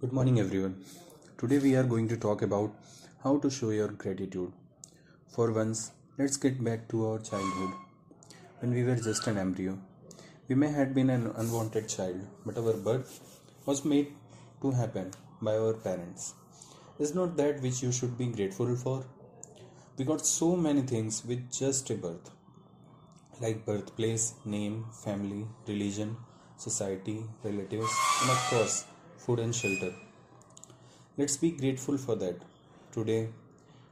Good morning, everyone. Today we are going to talk about how to show your gratitude. For once, let's get back to our childhood when we were just an embryo. We may have been an unwanted child, but our birth was made to happen by our parents. Is not that which you should be grateful for? We got so many things with just a birth, like birthplace, name, family, religion, society, relatives, and of course, food and shelter. Let's be grateful for that. Today,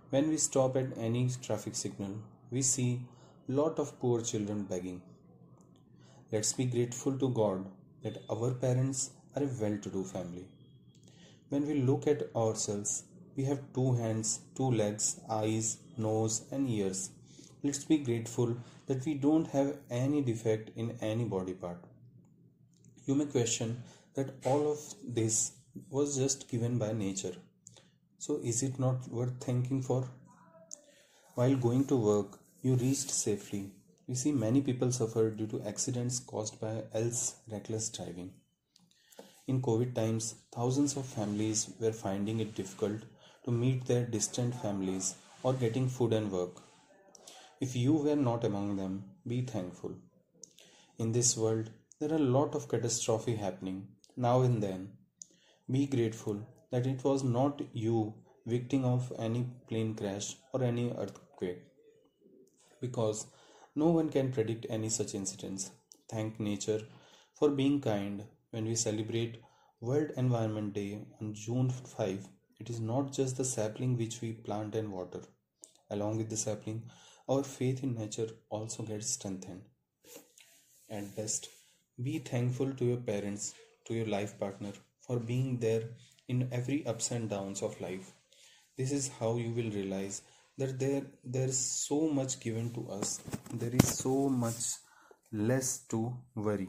when we stop at any traffic signal, we see lot of poor children begging. Let's be grateful to God that our parents are a well-to-do family. When we look at ourselves, we have two hands, two legs, eyes, nose, and ears. Let's be grateful that we don't have any defect in any body part. You may question that all of this was just given by nature. So, is it not worth thanking for? While going to work, you reached safely. We see many people suffer due to accidents caused by else reckless driving. In COVID times, thousands of families were finding it difficult to meet their distant families or getting food and work. If you were not among them, be thankful. In this world, there are a lot of catastrophe happening now and then. Be grateful that it was not you victim of any plane crash or any earthquake because no one can predict any such incidents. Thank nature for being kind when we celebrate World Environment Day on June 5. It is not just the sapling which we plant and water. Along with the sapling, our faith in nature also gets strengthened. At best, be thankful to your parents, to your life partner for being there in every ups and downs of life. This is how you will realize that there there is so much given to us. There is so much less to worry.